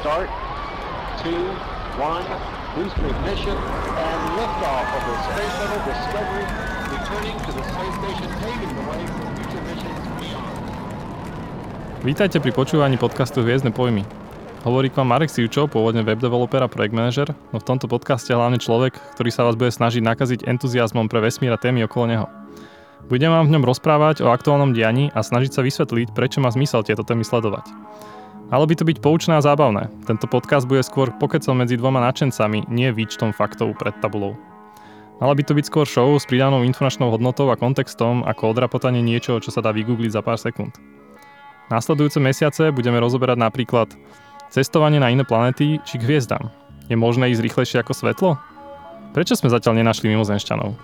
start. Two, one, booster ignition, and liftoff of the Space Shuttle Discovery, returning to the space station, paving the way for future missions beyond. Vítajte pri počúvaní podcastu Hviezdne pojmy. Hovorí k vám Marek Sivčov, pôvodne web developer a projekt manažer, no v tomto podcaste hlavne človek, ktorý sa vás bude snažiť nakaziť entuziasmom pre vesmír a témy okolo neho. Budem vám v ňom rozprávať o aktuálnom dianí a snažiť sa vysvetliť, prečo má zmysel tieto témy sledovať. Malo by to byť poučné a zábavné. Tento podcast bude skôr pokecom medzi dvoma nadšencami, nie výčtom faktov pred tabulou. Mala by to byť skôr show s pridanou informačnou hodnotou a kontextom ako odrapotanie niečoho, čo sa dá vygoogliť za pár sekúnd. Následujúce mesiace budeme rozoberať napríklad Cestovanie na iné planety či k hviezdám. Je možné ísť rýchlejšie ako svetlo? Prečo sme zatiaľ nenašli mimozemšťanov?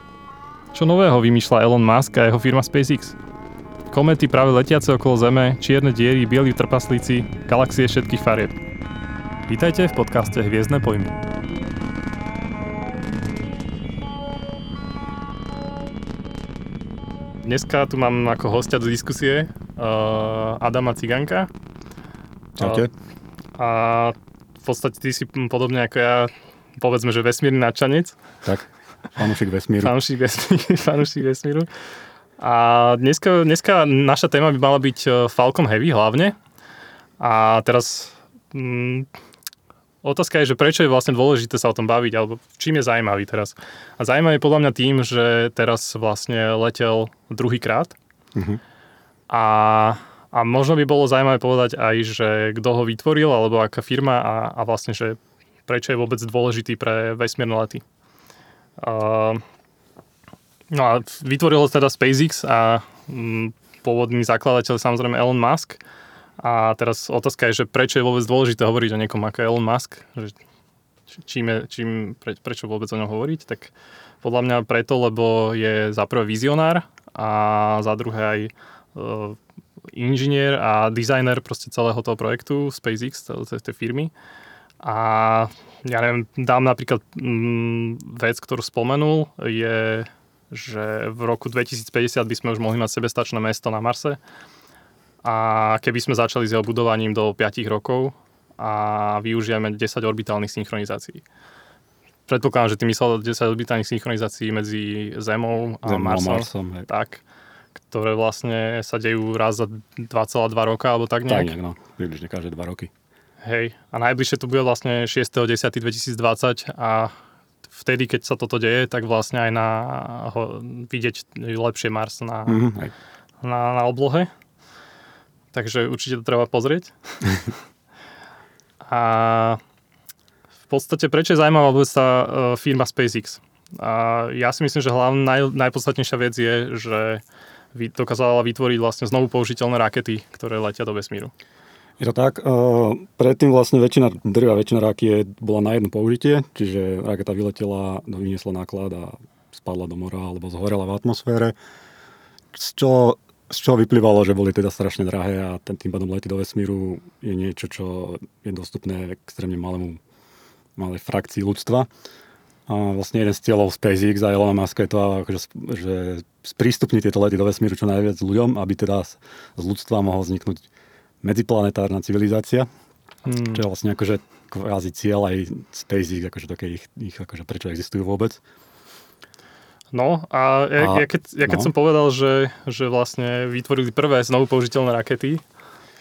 Čo nového vymýšľa Elon Musk a jeho firma SpaceX? Komety práve letiace okolo Zeme, čierne diery, bieli trpaslíci, galaxie všetkých farieb. Vítajte v podcaste Hviezdne pojmy. Dneska tu mám ako hostia do diskusie uh, Adama Ciganka. Čaute. A v podstate ty si podobne ako ja, povedzme, že vesmírny nadšanec. Tak, fanúšik vesmíru. Fanúšik vesmíru. fanúšik vesmíru. A dneska, dneska naša téma by mala byť e, Falcon Heavy hlavne. A teraz mm, otázka je, že prečo je vlastne dôležité sa o tom baviť, alebo čím je zaujímavý teraz. A zaujímavý je podľa mňa tým, že teraz vlastne letel druhýkrát. Mhm. A a možno by bolo zaujímavé povedať aj, že kto ho vytvoril, alebo aká firma a, a vlastne, že prečo je vôbec dôležitý pre vesmírne lety. Uh, no a vytvoril ho teda SpaceX a mm, pôvodný zakladateľ samozrejme Elon Musk. A teraz otázka je, že prečo je vôbec dôležité hovoriť o niekom ako Elon Musk, že čím je, čím, pre, prečo vôbec o ňom hovoriť, tak podľa mňa preto, lebo je za prvé vizionár a za druhé aj uh, inžinier a dizajner proste celého toho projektu SpaceX, tej, tej firmy. A ja neviem, dám napríklad mm, vec, ktorú spomenul, je, že v roku 2050 by sme už mohli mať sebestačné mesto na Marse. A keby sme začali s jeho budovaním do 5 rokov a využijeme 10 orbitálnych synchronizácií. Predpokladám, že ty myslel 10 orbitálnych synchronizácií medzi Zemou a Zemou Marsom. Marsom hej. Tak ktoré vlastne sa dejú raz za 2,2 roka, alebo tak Tak nejak. nejak, no. Približne každé dva roky. Hej. A najbližšie to bude vlastne 6.10.2020 a vtedy, keď sa toto deje, tak vlastne aj na ho, vidieť lepšie Mars na, Mhm, hej. na, na oblohe. Takže určite to treba pozrieť. a v podstate, prečo je zaujímavá vôbec tá uh, firma SpaceX? A ja si myslím, že hlavná naj, najpodstatnejšia vec je, že dokázala vytvoriť vlastne znovu použiteľné rakety, ktoré letia do vesmíru. Je to tak. Uh, predtým vlastne väčšina, drvá väčšina rakiet bola na jedno použitie, čiže raketa vyletela, vyniesla náklad a spadla do mora alebo zhorela v atmosfére. Z čo, z čoho vyplývalo, že boli teda strašne drahé a ten tým pádom lety do vesmíru je niečo, čo je dostupné extrémne malému, malej frakcii ľudstva. A vlastne jeden z cieľov SpaceX a Elona Muska je to, akože, že sprístupniť tieto lety do vesmíru čo najviac ľuďom, aby teda z ľudstva mohol vzniknúť medziplanetárna civilizácia, Hmm. čo je vlastne akože kvázi cieľ aj SpaceX, akože také ich, ich akože prečo existujú vôbec. No a ja, A- ja keď, ja keď no. som povedal, že, že vlastne vytvorili prvé znovu použiteľné rakety,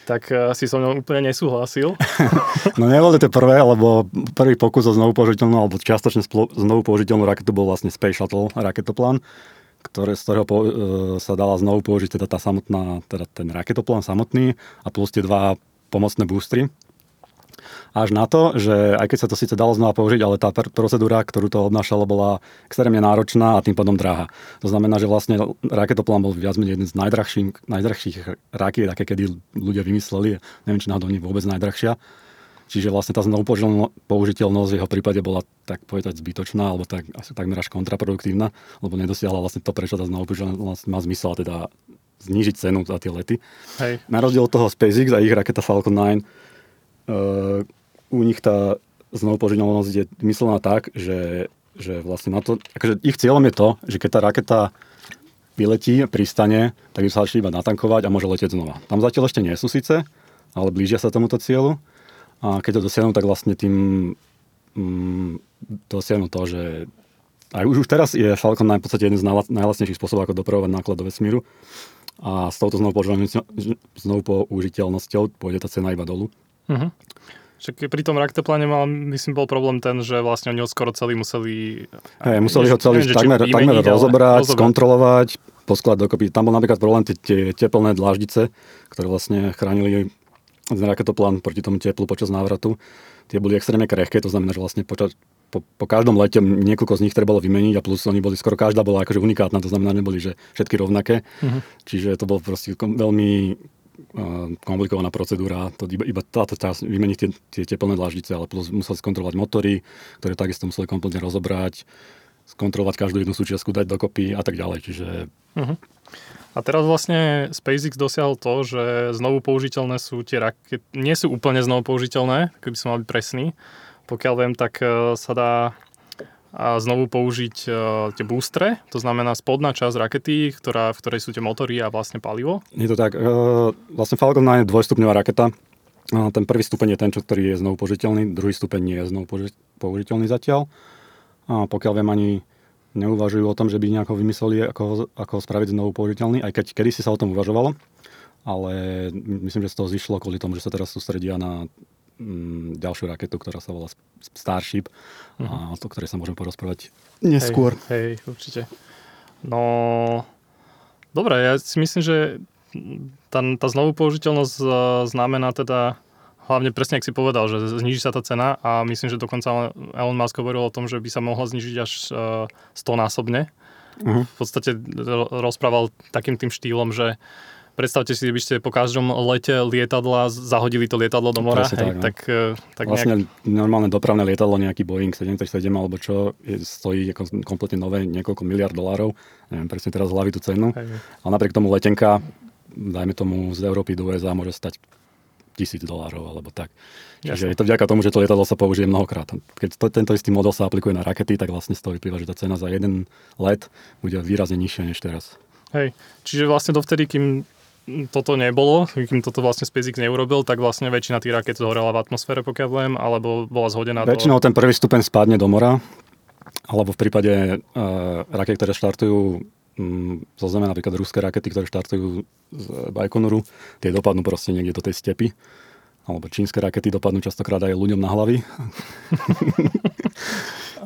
tak eh, si so mnou úplne nesúhlasil. No neboli to prvé, lebo prvý pokus o znovu použiteľnú alebo čiastočne znovu použiteľnú raketu bol vlastne Space Shuttle raketoplán, ktoré, z ktorého po, e, sa dala znovu použiť teda tá samotná, teda ten raketoplán samotný a plus tie dva pomocné boostry. Až na to, že aj keď sa to síce dalo znova použiť, ale tá pr- procedúra, ktorú to obnášala, bola extrémne náročná a tým pádom drahá. To znamená, že vlastne raketoplán bol viac menej jeden z najdrahších, najdrahších rakiet, aké kedy ľudia vymysleli. Neviem, či náhodou nie vôbec najdrahšia. Čiže vlastne tá znovu použiteľno- použiteľnosť v jeho prípade bola tak povedať zbytočná, alebo tak, asi takmer až kontraproduktívna, lebo nedosiahla vlastne to, prečo tá znovu použiteľnosť má zmysel, teda znížiť cenu za tie lety. Hej. Na rozdiel od toho SpaceX a ich raketa Falcon 9, uh, u nich tá znovu použiteľnosť je myslená tak, že, že vlastne na to, akože ich cieľom je to, že keď tá raketa vyletí, pristane, tak ju sa iba natankovať a môže letieť znova. Tam zatiaľ ešte nie sú síce, ale blížia sa tomuto cieľu. A keď to dosiahnu, tak vlastne tým mm, dosiahnu to, že aj už, už teraz je Falcon v podstate jeden z najla- najlacnejších spôsobov, ako dopravovať náklad do vesmíru. A s touto znovu, znovu použiteľnosťou pôjde tá cena iba dolu. Uh-huh. Však pri tom raktopláne mal, myslím, bol problém ten, že vlastne oni ho skoro celý museli... Hey, museli ho celý neviem, takmer, vymeniť, takmer rozobrať, rozobrať. skontrolovať, poskladať dokopy. Tam bol napríklad problém tie, tie teplné dláždice, ktoré vlastne chránili ten raketoplán proti tomu teplu počas návratu. Tie boli extrémne krehké, to znamená, že vlastne počas, po, po každom lete niekoľko z nich trebalo vymeniť a plus oni boli, skoro každá bola akože unikátna, to znamená, neboli že všetky rovnaké. Mhm. Čiže to bol proste kom- veľmi uh, komplikovaná procedúra, to iba, iba táto časť vymeniť tie, tie teplné dláždice, ale plus museli skontrolovať motory, ktoré takisto museli kompletne rozobrať, skontrolovať každú jednu súčiastku, dať dokopy a tak ďalej. Čiže A teraz vlastne SpaceX dosiahol to, že znovu použiteľné sú tie rakety, nie sú úplne znovu použiteľné, keby som mal byť presný. Pokiaľ viem, tak e, sa dá znovu použiť e, tie boostre, to znamená spodná časť rakety, ktorá, v ktorej sú tie motory a vlastne palivo. Je to tak. Uh, vlastne Falcon 9 je dvojstupňová raketa. Ten prvý stupeň je ten, čo, ktorý je znovu použiteľný, druhý stupeň nie je znovu použi- použiteľný zatiaľ. A pokiaľ viem, ani neuvažujú o tom, že by nejako vymysleli, ako, ho- ako ho spraviť znovu použiteľný, aj keď kedysi sa o tom uvažovalo, ale myslím, že z toho zišlo kvôli tomu, že sa teraz sústredia na mm, ďalšiu raketu, ktorá sa volá Starship a o to, ktorej sa môžeme porozprávať neskôr. Hej, hej, určite. No, dobre, ja si myslím, že tá, tá znovu použiteľnosť e, znamená teda hlavne presne, ak si povedal, že zniží sa tá cena a myslím, že dokonca Elon Musk hovoril o tom, že by sa mohla znižiť až uh, 100 násobne. Mhm. V podstate ro- rozprával takým tým štýlom, že predstavte si, by ste po každom lete lietadla zahodili to lietadlo do mora, hej, tak, no. tak, eh, tak nejak, Vlastne normálne dopravné lietadlo, nejaký Boeing 737 alebo čo, je, stojí ako kompletne nové niekoľko miliard dolárov. Neviem presne teraz hlavy tú cenu. hej, Ale napriek tomu letenka, dajme tomu z Európy do USA, môže stať tisíc dolárov alebo tak. Čiže Jasne. je to vďaka tomu, že to lietadlo sa použije mnohokrát. Keď to, tento istý model sa aplikuje na rakety, tak vlastne z toho vyplýva, že tá cena za jeden let bude výrazne nižšia než teraz. Hej, čiže vlastne dovtedy, kým toto nebolo, kým toto vlastne SpaceX neurobil, tak vlastne väčšina tých raket zhorela v atmosfére, pokiaľ viem, alebo bola zhodená Väčšinou do... ten prvý stupeň spadne do mora, alebo v prípade uh, raket, ktoré štartujú um, zo Zeme, napríklad ruské rakety, ktoré štartujú z Bajkonuru, tie dopadnú proste niekde do tej stepy. Alebo čínske rakety dopadnú častokrát aj ľuďom na hlavy.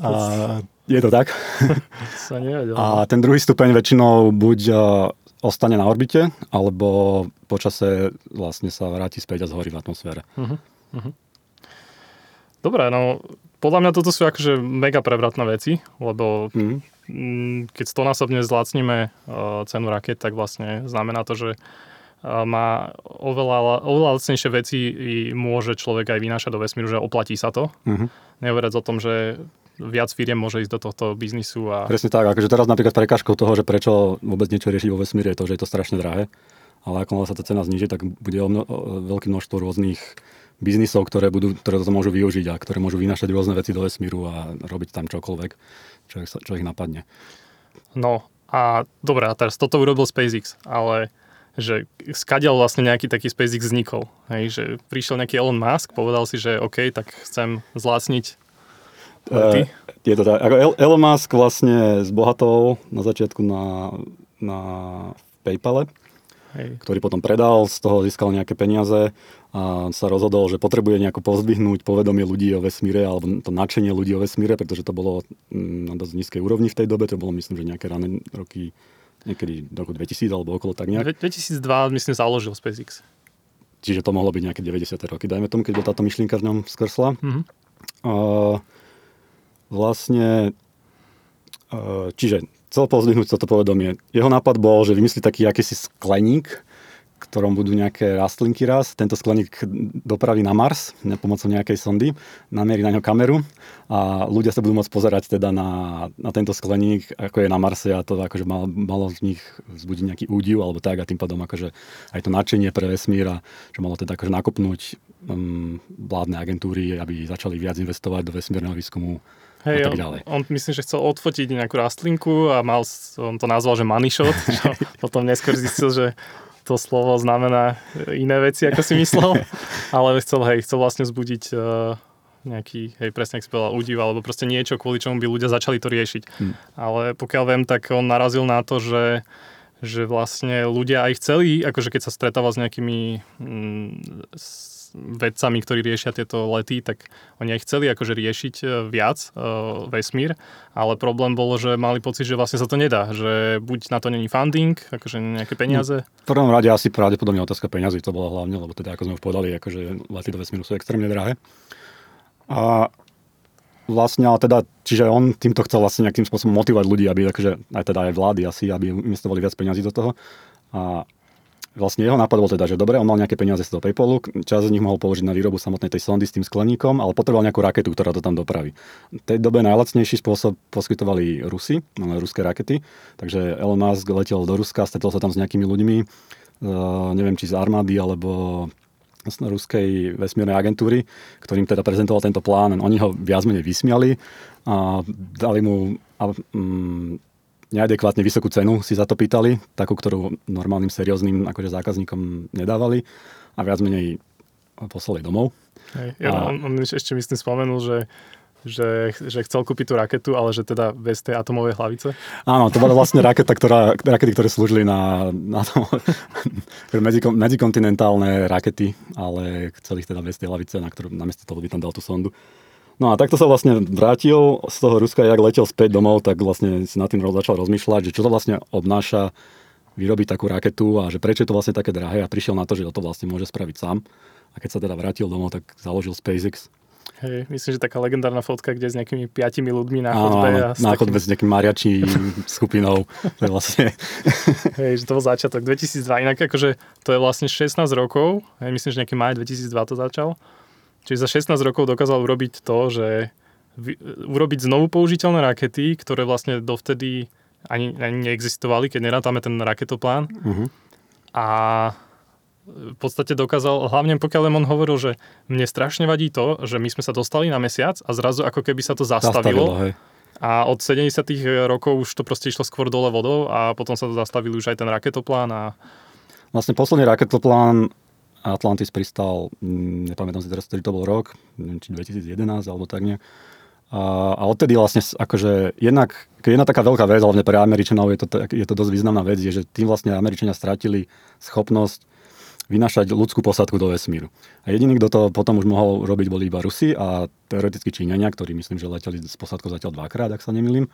a je to tak. Sa nevedel. A ten druhý stupeň väčšinou buď uh, ostane na orbite, alebo počase vlastne sa vráti späť a zhorí v atmosfére. Dobre, no podľa mňa toto sú akože mega prevratné veci, lebo mm, keď stonásobne zlacníme uh, cenu raket, tak vlastne znamená to, že uh, má oveľa, oveľa lacnejšie veci i môže človek aj vynášať do vesmíru, že oplatí sa to. Mhm. Nehovoriac o tom, že viac firiem môže ísť do tohto biznisu a Presne tak, akože teraz napríklad prekážkou toho, že prečo vôbec niečo riešiť vo vesmíre je to, že je to strašne drahé. Ale ako sa tá cena zniží, tak bude o mno, o veľké množstvo rôznych biznisov, ktoré, budú, ktoré to môžu využiť a ktoré môžu vynášať rôzne veci do vesmíru a robiť tam čokoľvek, čo, čo ich napadne. No a dobre, a teraz toto urobil SpaceX, ale že skadiaľ vlastne nejaký taký SpaceX vznikol. Hej, že prišiel nejaký Elon Musk, povedal si, že OK, tak chcem zlácniť lety. Eh, je to tak. Ako El- Elon Musk vlastne zbohatol na začiatku na, na PayPale, Hej. ktorý potom predal, z toho získal nejaké peniaze a sa rozhodol, že potrebuje nejako pozdvihnúť povedomie ľudí o vesmíre alebo to nadšenie ľudí o vesmíre, pretože to bolo mm, na dosť nízkej úrovni v tej dobe, to bolo myslím, že nejaké rané roky, niekedy v roku 2000 alebo okolo tak nejak. Dve- 2002 myslím založil SpaceX. Čiže to mohlo byť nejaké 90. roky, dajme tomu, keď táto myšlienka v ňom skrsla. Mhm. A vlastne, a čiže chcel pozdvihnúť toto povedomie. Jeho nápad bol, že vymyslí taký akýsi skleník, ktorom budú nejaké rastlinky raz. Tento skleník dopraví na Mars pomocou nejakej sondy, namierí na ňo kameru a ľudia sa budú môcť pozerať teda na, na tento skleník, ako je na Marse a to akože malo, malo z nich vzbudiť nejaký údiv alebo tak a tým pádom akože aj to nadšenie pre vesmír a že malo teda akože nakopnúť um, vládne agentúry, aby začali viac investovať do vesmírneho výskumu a Hej, tak on, ďalej. on myslím, že chcel odfotiť nejakú rastlinku a mal, on to nazval, že money shot, čo potom neskôr zistil, že to slovo znamená iné veci, ako si myslel, ale chcel, hej, chcel vlastne zbudiť uh, nejaký, hej, presne ak si povedal, údiv, alebo proste niečo, kvôli čomu by ľudia začali to riešiť. Hmm. Ale pokiaľ viem, tak on narazil na to, že že vlastne ľudia aj chceli, akože keď sa stretával s nejakými mm, s vedcami, ktorí riešia tieto lety, tak oni aj chceli akože riešiť e, viac uh, vesmír, ale problém bolo, že mali pocit, že vlastne sa to nedá, že buď na to není funding, akože nejaké peniaze. V prvom rade asi pravdepodobne otázka peniazy, to bola hlavne, lebo teda ako sme už povedali, akože lety do vesmíru sú extrémne drahé. A vlastne, ale teda, čiže on týmto chcel vlastne nejakým spôsobom motivovať ľudí, aby akože, aj teda aj vlády asi, aby investovali viac peniazy do toho. A vlastne jeho nápad bol teda, že dobre, on mal nejaké peniaze z toho Paypalu, čas z nich mohol použiť na výrobu samotnej tej sondy s tým skleníkom, ale potreboval nejakú raketu, ktorá to tam dopraví. V tej dobe najlacnejší spôsob poskytovali Rusy, ruské rakety, takže Elon Musk letel do Ruska, stretol sa tam s nejakými ľuďmi, uh, neviem či z armády alebo ruskej vesmírnej agentúry, ktorým teda prezentoval tento plán. Oni ho viac menej vysmiali a dali mu a, mm, neadekvátne vysokú cenu si za to pýtali, takú, ktorú normálnym serióznym akože zákazníkom nedávali a viac menej poslali domov. Hej, ja, a... on, on ešte myslím spomenul, že že, že chcel kúpiť tú raketu, ale že teda bez tej atomovej hlavice? Áno, to bola vlastne raketa, ktorá, rakety, ktoré slúžili na, na to, medzikontinentálne rakety, ale chceli ich teda bez tej hlavice, na ktorú namiesto toho by tam dal tú sondu. No a takto sa vlastne vrátil z toho Ruska, jak letel späť domov, tak vlastne si nad tým začal rozmýšľať, že čo to vlastne obnáša vyrobiť takú raketu a že prečo je to vlastne také drahé a prišiel na to, že to vlastne môže spraviť sám. A keď sa teda vrátil domov, tak založil SpaceX Hej, myslím, že taká legendárna fotka, kde s nejakými piatimi ľuďmi na chodbe. Áno, a na chodbe s nejakým mariačím skupinou. To je vlastne... Hej, že to bol začiatok 2002. Inak akože to je vlastne 16 rokov. Hej, myslím, že nejaký maj 2002 to začal. Čiže za 16 rokov dokázal urobiť to, že urobiť znovu použiteľné rakety, ktoré vlastne dovtedy ani, ani neexistovali, keď nerátame ten raketoplán. Uh-huh. A v podstate dokázal, hlavne pokiaľ Lemon hovoril, že mne strašne vadí to, že my sme sa dostali na mesiac a zrazu ako keby sa to zastavilo. zastavilo a od 70 rokov už to proste išlo skôr dole vodou a potom sa to zastavil už aj ten raketoplán. A... Vlastne posledný raketoplán Atlantis pristal, mm, nepamätám si teraz, ktorý to bol rok, neviem, či 2011 alebo tak nie. A, a odtedy vlastne, akože jednak, jedna taká veľká vec, hlavne pre Američanov je to, je to dosť významná vec, je, že tým vlastne Američania stratili schopnosť vynašať ľudskú posadku do vesmíru. A jediný, kto to potom už mohol robiť, boli iba Rusi a teoreticky Číňania, ktorí myslím, že leteli s posadkou zatiaľ dvakrát, ak sa nemýlim.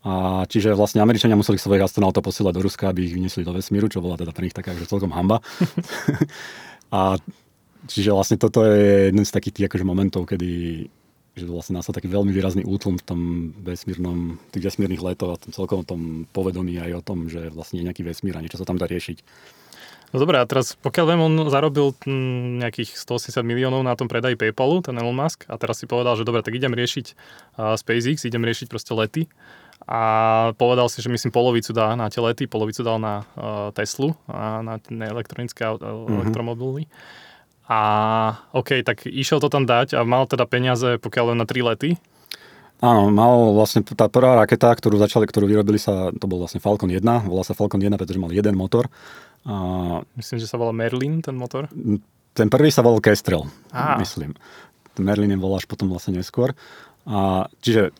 A čiže vlastne Američania museli svojich astronautov posielať do Ruska, aby ich vyniesli do vesmíru, čo bola teda pre nich taká že celkom hamba. a čiže vlastne toto je jeden z takých tých akože momentov, kedy že vlastne nastal taký veľmi výrazný útlum v tom vesmírnom, tých vesmírnych letov a tom celkom tom povedomí aj o tom, že vlastne je nejaký vesmír a niečo sa tam dá riešiť. No dobré, a teraz pokiaľ viem, on zarobil hm, nejakých 180 miliónov na tom predaji PayPalu, ten Elon Musk, a teraz si povedal, že dobre, tak idem riešiť uh, SpaceX, idem riešiť proste lety. A povedal si, že myslím polovicu dá na tie lety, polovicu dal na uh, Teslu, a na, na elektronické mm-hmm. elektromobily. A OK, tak išiel to tam dať a mal teda peniaze pokiaľ len na tri lety. Áno, mal vlastne tá prvá raketa, ktorú začali, ktorú vyrobili sa, to bol vlastne Falcon 1, volá sa Falcon 1, pretože mal jeden motor a... Myslím, že sa volá Merlin, ten motor. Ten prvý sa volal Kestrel, Á. myslím. Merlin bol až potom vlastne neskôr. A, čiže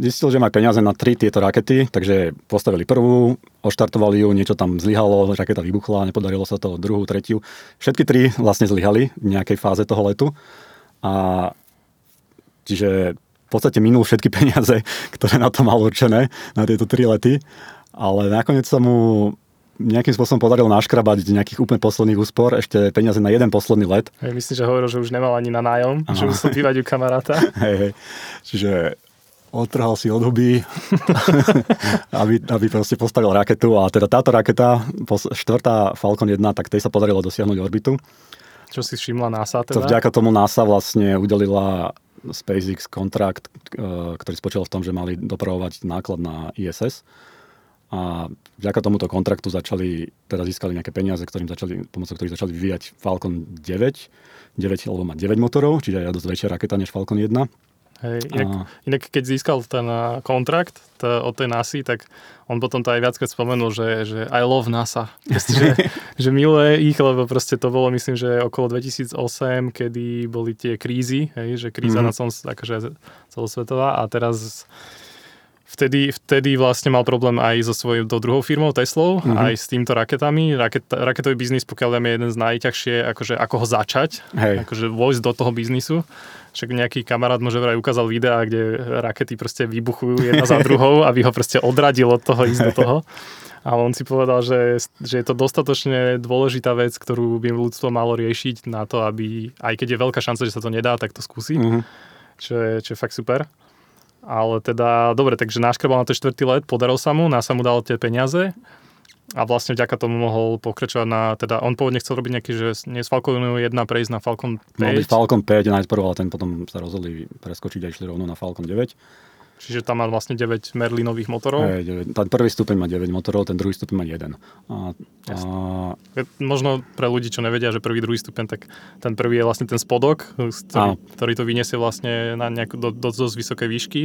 zistil, že má peniaze na tri tieto rakety, takže postavili prvú, oštartovali ju, niečo tam zlyhalo, raketa vybuchla, nepodarilo sa to, druhú, tretiu. Všetky tri vlastne zlyhali v nejakej fáze toho letu. A čiže v podstate minul všetky peniaze, ktoré na to mal určené, na tieto tri lety. Ale nakoniec sa mu nejakým spôsobom podarilo naškrabať z nejakých úplne posledných úspor ešte peniaze na jeden posledný let. Hej, myslím, že hovoril, že už nemal ani na nájom, Aha. že musel bývať u kamaráta. Hej, hej. Čiže odtrhal si od huby, aby, aby proste postavil raketu a teda táto raketa, štvrtá Falcon 1, tak tej sa podarilo dosiahnuť orbitu. Čo si všimla NASA teda? To vďaka tomu NASA vlastne udelila SpaceX kontrakt, e, ktorý spočíval v tom, že mali dopravovať náklad na ISS a vďaka tomuto kontraktu začali, teda získali nejaké peniaze, ktorým začali, pomocou ktorých začali vyvíjať Falcon 9, 9 alebo má 9 motorov, čiže je dosť väčšia raketa než Falcon 1. Hej, inak, inak keď získal ten a, kontrakt t- od tej NASA, tak on potom to aj viackrát spomenul, že, že I love NASA. Proste, že, že miluje ich, lebo proste to bolo myslím, že okolo 2008, kedy boli tie krízy, hej, že kríza Mhm. na celom, akože celosvetová a teraz vtedy, vtedy vlastne mal problém aj so svojou do druhou firmou Teslou, Mhm. aj s týmto raketami. Raket, raketový biznis, pokiaľ viem, je jeden z najťažšie, akože ako ho začať, Hej. akože vojsť do toho biznisu. Však nejaký kamarát možno vraj ukázal videá, kde rakety proste vybuchujú jedna za druhou, aby ho proste odradil od toho ísť do toho. A on si povedal, že, že je to dostatočne dôležitá vec, ktorú by ľudstvo malo riešiť na to, aby, aj keď je veľká šanca, že sa to nedá, tak to skúsi, Mhm. čo, je, čo je fakt super. Ale teda, dobre, takže náškrabal na to štvrtý let, podaril sa mu, NASA mu dal tie peniaze a vlastne vďaka tomu mohol pokračovať na, teda on pôvodne chcel robiť nejaký, že nie z Falconu 1 prejsť na Falcon 5, Mal byť Falcon 5 najprv, ale ten potom sa rozhodli preskočiť a išli rovno na Falcon 9. čiže tam má vlastne 9 Merlinových motorov. Hej, 9. Ten prvý stupeň má 9 motorov, ten druhý stupeň má 1. A, a, Je- Možno pre ľudí, čo nevedia, že prvý, druhý stupeň, tak ten prvý je vlastne ten spodok, ktorý, ktorý to vyniesie vlastne na nejakú do, do dosť vysokej výšky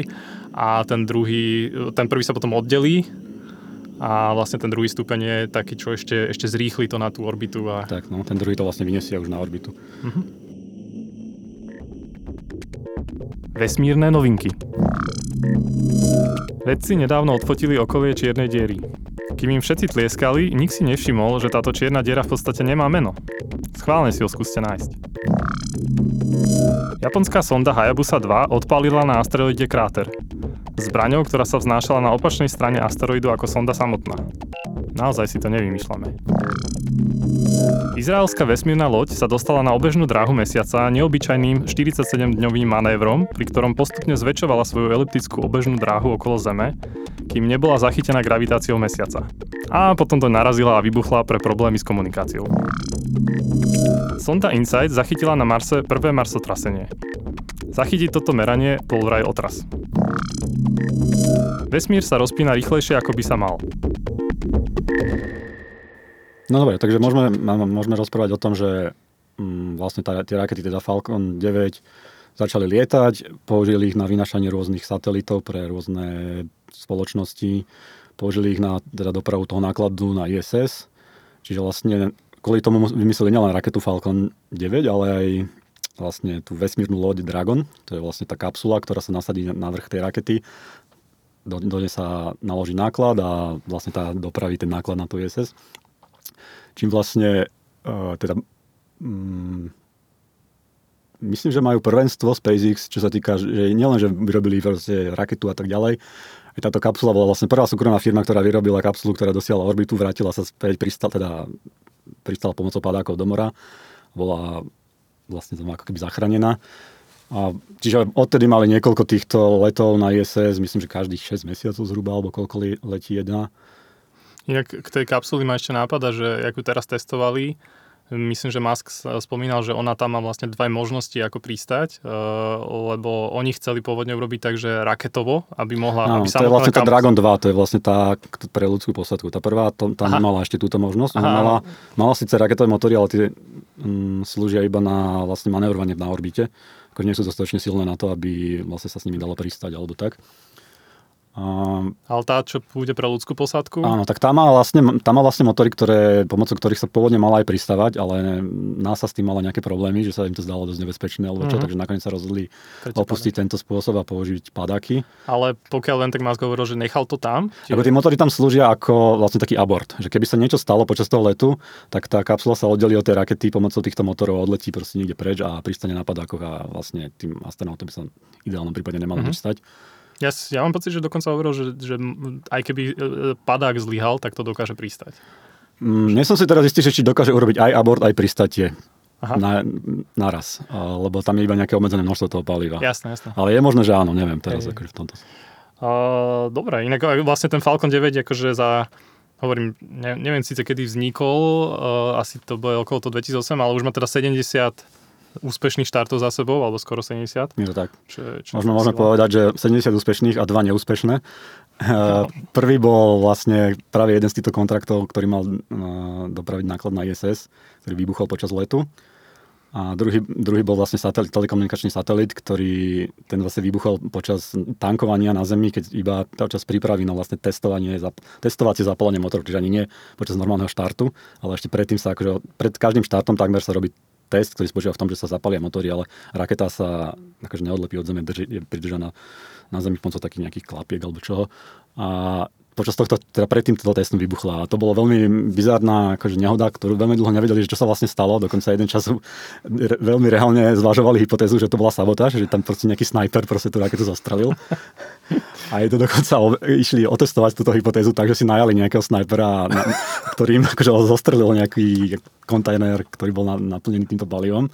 a ten druhý, ten prvý sa potom oddelí a vlastne ten druhý stupeň je taký, čo ešte, ešte zrýchli to na tú orbitu a tak, no, ten druhý to vlastne vyniesie už na orbitu. Vesmírne novinky. Vedci nedávno odfotili okolie čiernej diery. Kým im všetci tlieskali, nik si nevšimol, že táto čierna diera v podstate nemá meno. Schválne si ho skúste nájsť. Japonská sonda Hayabusa 2 odpálila na asteroide kráter. Zbraňou, ktorá sa vznášala na opačnej strane asteroidu ako sonda samotná. Naozaj si to nevymýšľame. Izraelská vesmírna loď sa dostala na obežnú dráhu mesiaca neobyčajným 47-dňovým manévrom, pri ktorom postupne zväčšovala svoju eliptickú obežnú dráhu okolo Zeme, kým nebola zachytená gravitáciou mesiaca. A potom to narazila a vybuchla pre problémy s komunikáciou. Sonda InSight zachytila na Marse prvé marsotrasenie. Zachytiť toto meranie bol vraj otras. Vesmír sa rozpína rýchlejšie, ako by sa mal. No dobre, takže môžeme, môžeme rozprávať o tom, že mm, vlastne tá, tie rakety, teda Falcon 9, začali lietať, použili ich na vynašanie rôznych satelitov pre rôzne spoločnosti, použili ich na teda dopravu toho nákladu na ISS, čiže vlastne kvôli tomu vymysleli nielen raketu Falcon 9, ale aj vlastne tú vesmírnu loď Dragon, to je vlastne tá kapsula, ktorá sa nasadí na vrch tej rakety, do, do nej sa naloží náklad a vlastne tá dopraví ten náklad na tú ISS čím vlastne uh, teda mm, myslím, že majú prvenstvo SpaceX, čo sa týka, že nielen, že vyrobili proste raketu a tak ďalej, aj táto kapsula bola vlastne prvá súkromná firma, ktorá vyrobila kapsulu, ktorá dosiahla orbitu, vrátila sa späť, pristal, teda pristala pomocou padákov do mora, bola vlastne tam ako keby zachránená. A, čiže odtedy mali niekoľko týchto letov na ISS, myslím, že každých 6 mesiacov zhruba, alebo koľko letí jedna. Inak k tej kapsuli ma ešte nápada, že ako teraz testovali, myslím, že Musk spomínal, že ona tam má vlastne dve možnosti, ako pristať, eh, lebo oni chceli pôvodne urobiť tak, že raketovo, aby mohla... Áno, aby to je vlastne tá Dragon 2, to je vlastne tá pre ľudskú posadku. Tá prvá, to, tá Aha. nemala ešte túto možnosť. Aha. mala, mala síce raketové motory, ale tie mm, slúžia iba na vlastne manevrovanie na orbite. Ako nie sú dostatočne silné na to, aby vlastne sa s nimi dalo pristať alebo tak. Ale tá, čo pôjde pre ľudskú posádku, áno, tak tá má, vlastne, tá má vlastne motory, ktoré, pomocou ktorých sa pôvodne mala aj pristávať, ale NASA s tým mala nejaké problémy, že sa im to zdalo dosť nebezpečné, alebo čo, Mhm. takže nakoniec sa rozhodli Prečo opustiť tento spôsob a použiť padáky. ale pokiaľ len tak Musk hovoril, že nechal to tam, Ako tie motory tam slúžia ako vlastne taký abort. Že keby sa niečo stalo počas toho letu, tak tá kapsula sa oddelí od tej rakety pomocou týchto motorov odletí proste niekde preč a pristane na padákoch a vlastne tým astronautom by sa v ideálnom prípade nemalo Mhm. nič stať. Ja, ja mám pocit, že dokonca hovoril, že, že aj keby e, padák zlyhal, tak to dokáže pristať. Mm, nie som si teraz istý, že či dokáže urobiť aj abort, aj pristatie. Aha. Na, naraz, lebo tam je iba nejaké obmedzené množstvo toho paliva. Jasné, jasné. Ale je možné, že áno, neviem teraz Hej. akože v tomto. Uh, dobre, inak vlastne ten Falcon 9 akože za hovorím, ne, neviem síce kedy vznikol, uh, asi to bude okolo toho 2008, ale už má teda 70 úspešných štartov za sebou, alebo skoro 70. Je to tak. Čo, čo Možno sila. povedať, že 70 úspešných a dva neúspešné. Eh, Prvý bol vlastne práve jeden z týchto kontraktov, ktorý mal eh, dopraviť náklad na ISS, ktorý vybuchol počas letu. A druhý, druhý bol vlastne satelit, telekomunikačný satelit, ktorý ten vlastne vybuchol počas tankovania na Zemi, keď iba počas prípravy na vlastne testovanie, zap, testovacie zapálenie motoru, čiže ani nie počas normálneho štartu, ale ešte predtým sa, akože pred každým štartom takmer sa robí test, ktorý spočíva v tom, že sa zapalia motory, ale raketa sa akože neodlepí od Zeme, drži, je pridržaná na Zemi pomocou takých nejakých klapiek alebo čoho. A počas tohto, teda predtým toto testom vybuchla. A to bolo veľmi bizárna akože nehoda, ktorú veľmi dlho nevedeli, že čo sa vlastne stalo. Dokonca jeden čas re, veľmi reálne zvažovali hypotézu, že to bola sabotáž, že tam proste nejaký snajper proste tú raketu zastrelil. A je to dokonca o, išli otestovať túto hypotézu tak, že si najali nejakého snajpera, na, ktorým akože zostrelil nejaký kontajner, ktorý bol na, naplnený týmto balívom,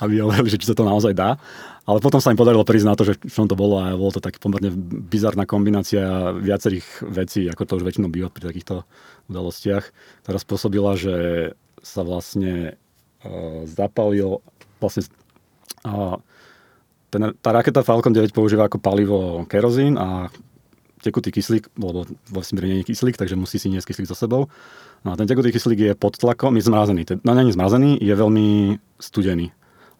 aby overili, že či sa to naozaj dá. Ale potom sa im podarilo prísť na to, že v čom to bolo a bolo to taký pomerne bizarná kombinácia viacerých vecí, ako to už väčšinou býva pri takýchto udalostiach, ktorá spôsobila, že sa vlastne uh, zapalil vlastne uh, ten, tá raketa Falcon 9 používa ako palivo kerozín a tekutý kyslík, lebo vo vesmíre nie je kyslík, takže musí si niesť kyslík so sebou. No a ten tekutý kyslík je pod tlakom, je zmrazený. No je zmrazený, je veľmi studený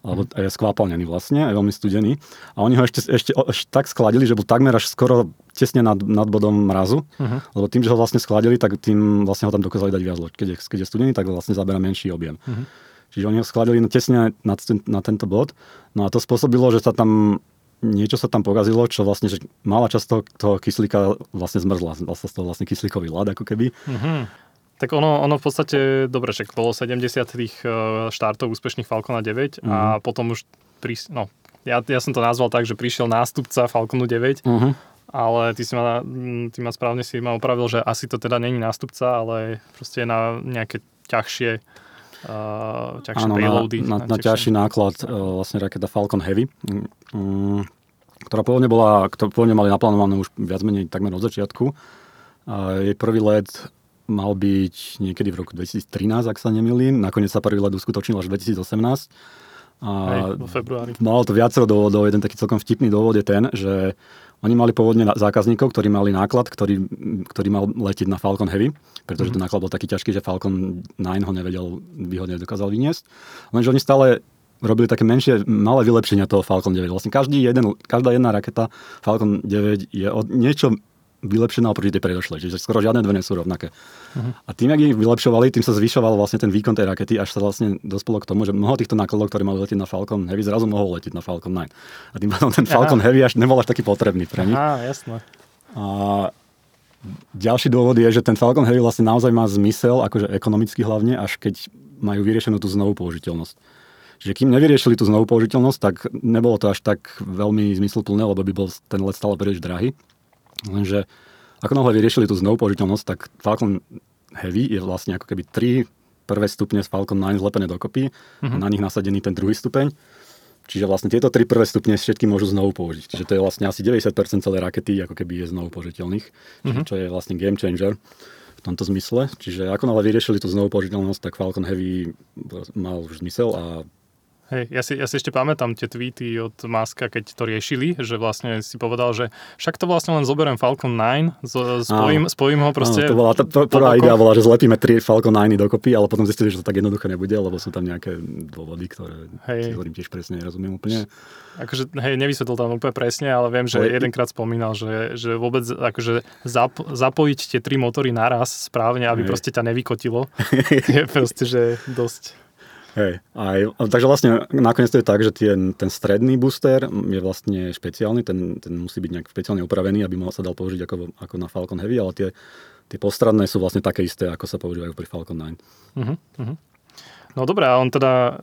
alebo je skvápalnený vlastne, je veľmi studený. A oni ho ešte, ešte, ešte tak skladili, že bol takmer až skoro tesne nad, nad bodom mrazu, uh-huh. lebo tým, že ho vlastne skladili, tak tým vlastne ho tam dokázali dať viac loď. Keď je, keď je studený, tak vlastne zabera menší objem. Uh-huh. Čiže oni ho skladili tesne na, na tento bod. No a to spôsobilo, že sa tam niečo sa tam pokazilo, čo vlastne, že malá časť toho, toho kyslíka vlastne zmrzla. Vlastne z toho vlastne kyslíkový ľad, ako keby. Uh-huh. Tak ono, ono v podstate, dobre, však bolo 70 tých e, štartov úspešných Falcona 9 mm. a mhm. potom už, pri, no, ja, ja som to nazval tak, že prišiel nástupca Falconu 9, mm-hmm. ale ty, si ma, ty ma správne si ma opravil, že asi to teda není nástupca, ale proste je na nejaké ťažšie uh, ťažšie Áno, payloady. Na, na, na ťažší náklad uh, vlastne raketa Falcon Heavy, um, ktorá pôvodne bola, ktorú pôvodne mali naplánovanú už viac menej takmer od začiatku. Jej prvý let mal byť niekedy v roku 2013, ak sa nemýlim. Nakoniec sa prvý let uskutočnil až 2018. A Hej, vo februári. Malo to viacero dôvodov. Jeden taký celkom vtipný dôvod je ten, že oni mali pôvodne zákazníkov, ktorí mali náklad, ktorý, ktorý mal letieť na Falcon Heavy, pretože mm-hmm. ten náklad bol taký ťažký, že Falcon 9 ho nevedel, by ho nedokázal vyniesť. Lenže oni stále robili také menšie, malé vylepšenia toho Falcon 9. Vlastne každý jeden, každá jedna raketa Falcon 9 je od niečo vylepšená oproti tej predošlej. Čiže skoro žiadne dve nie sú rovnaké. Uh-huh. A tým, ak ich vylepšovali, tým sa zvyšoval vlastne ten výkon tej rakety, až sa vlastne dospelo k tomu, že mnoho týchto nákladov, ktoré mali letieť na Falcon Heavy, zrazu mohol letieť na Falcon 9. A tým pádom ten Falcon Aha. Heavy až nebol až taký potrebný pre nich. Aha, jasné. A ďalší dôvod je, že ten Falcon Heavy vlastne naozaj má zmysel, akože ekonomicky hlavne, až keď majú vyriešenú tú znovu použiteľnosť. Čiže kým nevyriešili tú znovu použiteľnosť, tak nebolo to až tak veľmi zmysluplné, lebo by bol ten let stále príliš drahý. Lenže ako náhle vyriešili tú znovu použiteľnosť, tak Falcon Heavy je vlastne ako keby tri prvé stupne z Falcon 9 zlepené dokopy uh-huh. a mhm. na nich nasadený ten druhý stupeň. Čiže vlastne tieto tri prvé stupne všetky môžu znovu použiť. Čiže to je vlastne asi 90% celej rakety, ako keby je znovu použiteľných, uh-huh. čo je vlastne game changer v tomto zmysle. Čiže ako náhle vyriešili tú znovu použiteľnosť, tak Falcon Heavy mal už zmysel a Hej, ja si, ja si ešte pamätám tie tweety od Maska, keď to riešili, že vlastne si povedal, že však to vlastne len zoberiem Falcon 9, z, spojím, áno. spojím ho proste... Áno, to bola, tá, prvá idea bola, že zlepíme tri Falcon 9 dokopy, ale potom zistili, že to tak jednoduché nebude, lebo sú tam nejaké dôvody, ktoré hej. si hovorím tiež presne nerozumiem úplne. Akože, hej, nevysvetlil tam úplne presne, ale viem, že hej. jedenkrát spomínal, že, že vôbec akože zap, zapojiť tie tri motory naraz správne, aby hej. proste ťa nevykotilo, je proste, že dosť Hej, aj, takže vlastne nakoniec to je tak, že ten, ten stredný booster je vlastne špeciálny, ten, ten musí byť nejak špeciálne upravený, aby sa dal použiť ako, ako na Falcon Heavy, ale tie, tie postradné sú vlastne také isté, ako sa používajú pri Falcon 9. Uh-huh, uh-huh. No dobré, a on teda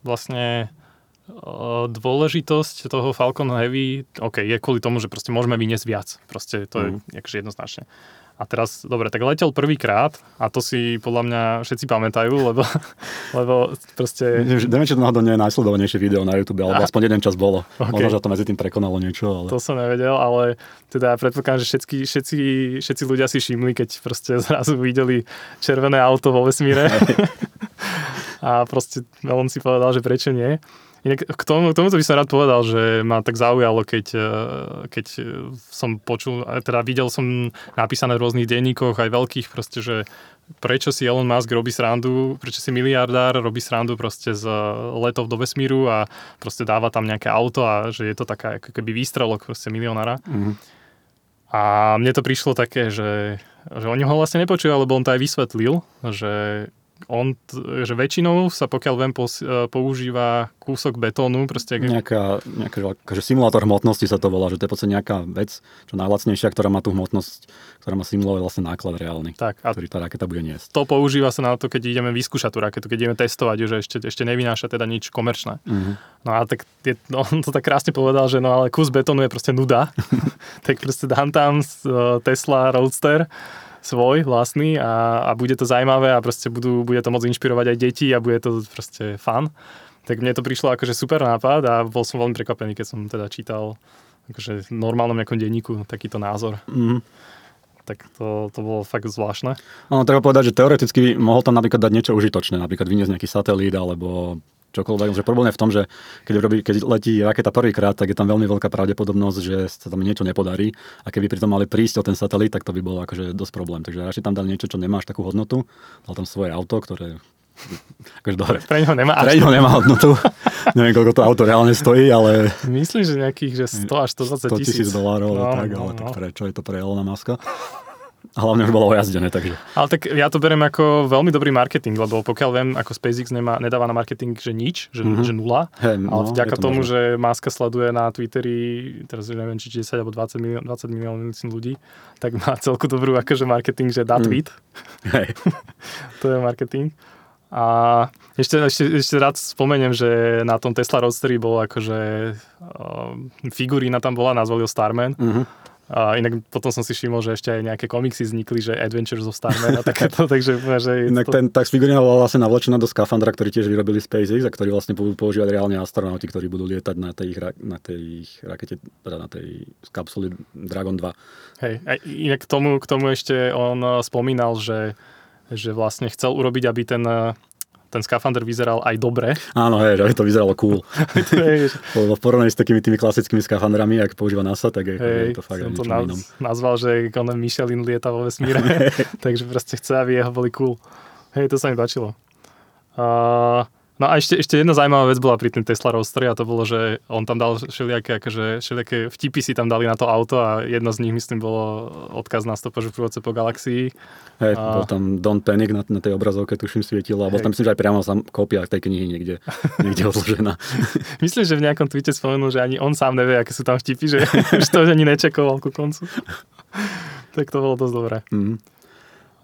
vlastne dôležitosť toho Falcon Heavy, OK, je kvôli tomu, že proste môžeme vyniesť viac. Proste to uh-huh. je akože jednoznačne. A teraz, dobre, tak letel prvýkrát a to si podľa mňa všetci pamätajú, lebo, lebo proste... Neviem, či to náhodou nie je najsledovanejšie video na YouTube, alebo a... aspoň jeden čas bolo. Okay. Možno, že to medzi tým prekonalo niečo. Ale... To som nevedel, ale teda predpokladám, že všetky, všetci, všetci ľudia si všimli, keď proste zrazu videli červené auto vo vesmíre. a proste on si povedal, že prečo nie. Inak k tomu, k tomu by som rád povedal, že ma tak zaujalo, keď, eh, keď som počul, teda videl som napísané v rôznych denníkoch, aj veľkých proste, že prečo si Elon Musk robí srandu, prečo si miliardár robí srandu proste z letov do vesmíru a proste dáva tam nejaké auto a že je to taká ako keby výstrelok proste milionára. Mm-hmm. A mne to prišlo také, že, že oni ho vlastne nepočujú, lebo on to aj vysvetlil, že on, že väčšinou sa pokiaľ viem používa kúsok betónu. Proste... Nejaká, nejaká akože simulátor hmotnosti sa to volá, že to je podstate nejaká vec, čo najlacnejšia, ktorá má tú hmotnosť, ktorá má simulovať vlastne náklad reálny, tak, a ktorý tá raketa bude niesť. To používa sa na to, keď ideme vyskúšať tú raketu, keď ideme testovať, že ešte, ešte nevynáša teda nič komerčné. Uh-huh. No a tak je, no, on to tak krásne povedal, že no ale kus betónu je proste nuda. tak proste dám tam Tesla Roadster svoj vlastný a, a bude to zaujímavé a proste budú, bude to môcť inšpirovať aj deti a bude to proste fun. Tak mne to prišlo akože super nápad a bol som veľmi prekvapený, keď som teda čítal akože v normálnom nejakom denníku takýto názor. Mm. Tak to, to bolo fakt zvláštne. No, treba povedať, že teoreticky mohol tam napríklad dať niečo užitočné, napríklad vyniesť nejaký satelít alebo čokoľvek. Že problém je v tom, že keď, robí, keď letí raketa prvýkrát, tak je tam veľmi veľká pravdepodobnosť, že sa tam niečo nepodarí. A keby pritom mali prísť o ten satelit, tak to by bolo akože dosť problém. Takže radšej tam dal niečo, čo nemáš takú hodnotu. Dal tam svoje auto, ktoré Akože dobre. Pre neho nemá, pre neho nemá hodnotu. Neviem, koľko to auto reálne stojí, ale... Myslím, že nejakých že 100 až 120 tisíc. 100 tisíc dolárov, no, tak, no, ale no. tak prečo je to pre Elona Muska? Hlavne už bolo ojazdené, takže. Ale tak ja to beriem ako veľmi dobrý marketing, lebo pokiaľ viem, ako SpaceX nemá, nedáva na marketing, že nič, že, mm-hmm. že nula, hey, no, ale vďaka to tomu, možno. že Maska sleduje na Twitteri, teraz neviem, či 10 alebo 20 milión, 20 miliónov ľudí, tak má celku dobrú akože marketing, že dá mm. tweet. Hey. to je marketing. A ešte, ešte, ešte rád spomeniem, že na tom Tesla Roadsteri bol akože uh, figurína tam bola, nazvali ho Starman. Mm-hmm a inak potom som si všimol, že ešte aj nejaké komiksy vznikli, že Adventures of Starman a takéto, takže že... Inak to... ten, tak figurina bola vlastne navlečená do skafandra, ktorý tiež vyrobili SpaceX a ktorý vlastne budú používať reálne astronauti, ktorí budú lietať na tej, na tej rakete, teda na tej kapsuli Dragon 2. Hej, a inak k tomu, k tomu ešte on spomínal, že že vlastne chcel urobiť, aby ten ten skafander vyzeral aj dobre. Áno, hej, že to vyzeralo cool. Lebo v porovnaní s takými tými klasickými skafandrami, ak používa NASA, tak je, hej, to fakt som to naz, inom. nazval, že Conan Michelin lieta vo vesmíre, takže proste chce, aby jeho boli cool. Hej, to sa mi páčilo. Uh, No a ešte, ešte jedna zaujímavá vec bola pri tým Tesla Roadster a to bolo, že on tam dal všelijaké, akože, všelijaké vtipy si tam dali na to auto a jedno z nich, myslím, bolo odkaz na stopažu prúvodce po galaxii. Hej, a... bol tam Don't Panic na, na tej obrazovke, tuším, svietilo a bol tam, myslím, že aj priamo sam kópia tej knihy niekde, niekde odložená. myslím, že v nejakom tweete spomenul, že ani on sám nevie, aké sú tam vtipy, že už to ani nečakoval ku koncu. tak to bolo dosť dobré. Mm.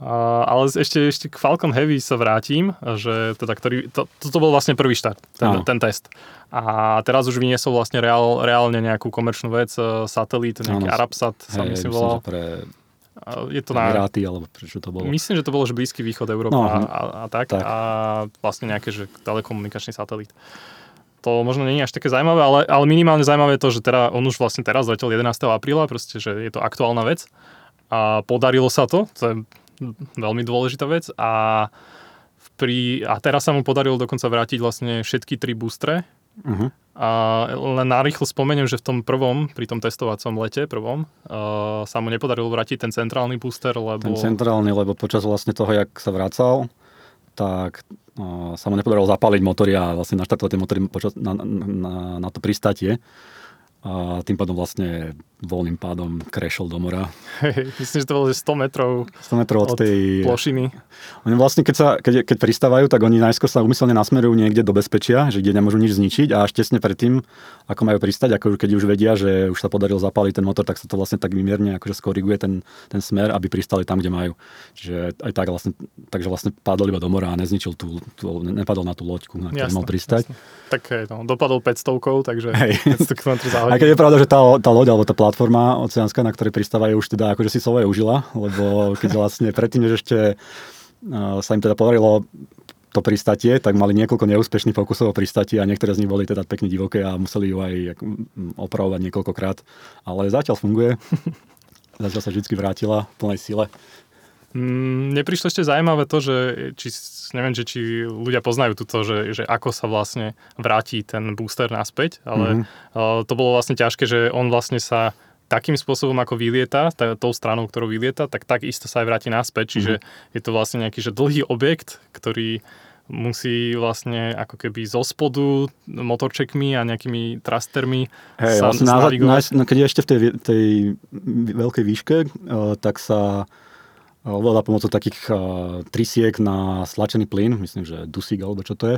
Ale ešte, ešte k Falcon Heavy sa vrátim, že teda, ktorý, to, toto bol vlastne prvý štart, ten, ten test. A teraz už vyniesol vlastne reál, reálne nejakú komerčnú vec, uh, satelít, nejaký ano, Arabsat sa hej, myslím volal. Pre je to na... Emiráty, alebo prečo to bolo? Myslím, že to bolo, že Blízky východ Európa no, a, a, a tak, tak. A vlastne nejaké, že telekomunikačný satelít. To možno nie je až také zaujímavé, ale, ale minimálne zaujímavé je to, že teda on už vlastne teraz zatiaľ 11. apríla, proste, že je to aktuálna vec. A podarilo sa to, to je veľmi dôležitá vec a, pri, a teraz sa mu podarilo dokonca vrátiť vlastne všetky tri boostre. Uh-huh. A len narýchlo spomeniem, že v tom prvom, pri tom testovacom lete prvom, uh, sa mu nepodarilo vrátiť ten centrálny booster, lebo... Ten centrálny, lebo počas vlastne toho, jak sa vracal, tak uh, sa mu nepodarilo zapáliť motory a vlastne naštartovať tie motory počas, na, na, na to pristátie a tým pádom vlastne voľným pádom krešol do mora. Hej, myslím, že to bolo 100 metrov, 100 metrov od, od tej plošiny. Oni vlastne, keď, sa, keď, keď pristávajú, tak oni najskôr sa umyselne nasmerujú niekde do bezpečia, že kde nemôžu nič zničiť a až tesne predtým, ako majú pristať, ako keď už vedia, že už sa podarilo zapáliť ten motor, tak sa to vlastne tak vymierne akože skoriguje ten, ten smer, aby pristali tam, kde majú. Čiže aj tak vlastne, takže vlastne padol iba do mora a nezničil tú, tú nepadol na tú loďku, na ktorej mal pristať. Jasne. Tak hej, no, dopadol 500, takže hej. 500 km za A keď je pravda, že tá, tá loď alebo tá platforma oceánska, na ktorej pristávajú, už teda akože si svoje užila, lebo keď vlastne predtým, že ešte uh, sa im teda podarilo to pristatie, tak mali niekoľko neúspešných pokusov o pristatie a niektoré z nich boli teda pekne divoké a museli ju aj opravovať niekoľkokrát. Ale zatiaľ funguje. zatiaľ sa vždy vrátila v plnej sile. Mm, Mne prišlo ešte zaujímavé to, že či, neviem, že či ľudia poznajú túto, že, že ako sa vlastne vráti ten booster naspäť, ale mm-hmm. uh, to bolo vlastne ťažké, že on vlastne sa takým spôsobom, ako vylieta, tá, tou stranou, ktorou vylieta, tak takisto sa aj vráti naspäť. Čiže mm-hmm. je to vlastne nejaký že dlhý objekt, ktorý musí vlastne ako keby zo spodu motorčekmi a nejakými trastermi Hej, sa vlastne na, na, navigovať. no, keď je ešte v tej, tej veľkej výške, uh, tak sa ovláda pomocou takých uh, trisiek na stlačený plyn, myslím, že dusík alebo čo to je,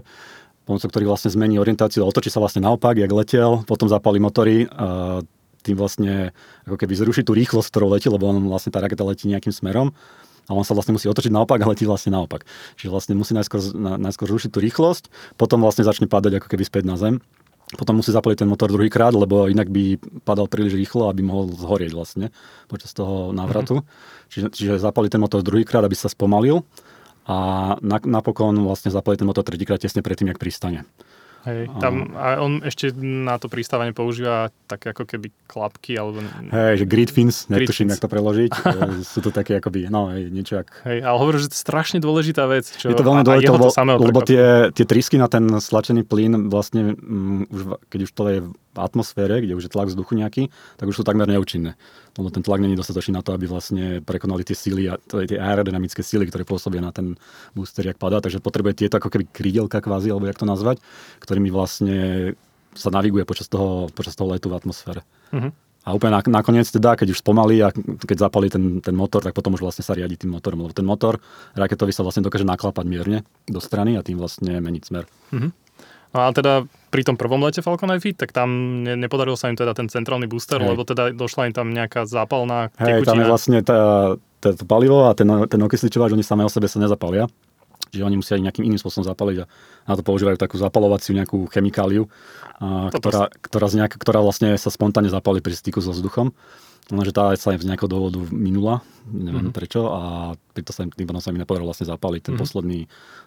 pomocou ktorých vlastne zmení orientáciu, otočí sa vlastne naopak, jak letel, potom zapálí motory, uh, tým vlastne ako keby zruší tú rýchlosť, ktorou letí, lebo on vlastne tá raketa letí nejakým smerom a on sa vlastne musí otočiť naopak a letí vlastne naopak. Čiže vlastne musí najskôr, na, najskôr zrušiť tú rýchlosť, potom vlastne začne padať ako keby späť na zem. Potom musí zapaliť ten motor druhýkrát, lebo inak by padal príliš rýchlo, aby mohol zhorieť vlastne počas toho návratu. Mm-hmm. Čiže, čiže zapali ten motor druhýkrát, aby sa spomalil a na, napokon vlastne zapali ten motor tretíkrát tesne predtým, jak pristane. Hej, tam, a on ešte na to pristávanie používa také ako keby klapky, alebo... Hej, že grid fins, netuším, jak to preložiť. E, Sú to také akoby, no hej, niečo jak... Hej, ale hovorím, že to je strašne dôležitá vec. Čo, Je to veľmi dôležité, lebo, lebo tie, tie trysky na ten stlačený plyn vlastne, mm, už, keď už to je v atmosfére, kde už je tlak vzduchu nejaký, tak už sú takmer neúčinné. Lebo ten tlak není dostatočný na to, aby vlastne prekonali tie síly, tie aerodynamické síly, ktoré pôsobia na ten booster, jak padá. Takže potrebuje tieto ako keby krídelka kvázi, alebo jak to nazvať, ktorými vlastne sa naviguje počas toho, počas toho letu v atmosfére. Mhm. A úplne nak- nakoniec teda, keď už spomalí a keď zapalí ten, ten motor, tak potom už vlastne sa riadi tým motorom. Lebo ten motor raketový sa vlastne dokáže naklapať mierne do strany a tým vlastne meniť smer. No ale teda pri tom prvom lete Falcon Heavy, tak tam ne, nepodaril sa im teda ten centrálny booster, Hej. lebo teda došla im tam nejaká zápalná Hej, tekutina. tam je vlastne tá, tá, to palivo a ten, ten okysličovač, oni samé o sebe sa nezapalia. Čiže oni musia ich nejakým iným spôsobom zapaliť a na to používajú takú zapalovaciu nejakú chemikáliu, a, To ktorá, ktorá, z nejak, ktorá vlastne sa spontánne zapali pri styku so vzduchom. Lenže tá sa im z nejakého dôvodu minula, neviem mm-hmm. prečo, a preto sa tým pádom sa im nepodarilo vlastne zapaliť ten mm-hmm. posledný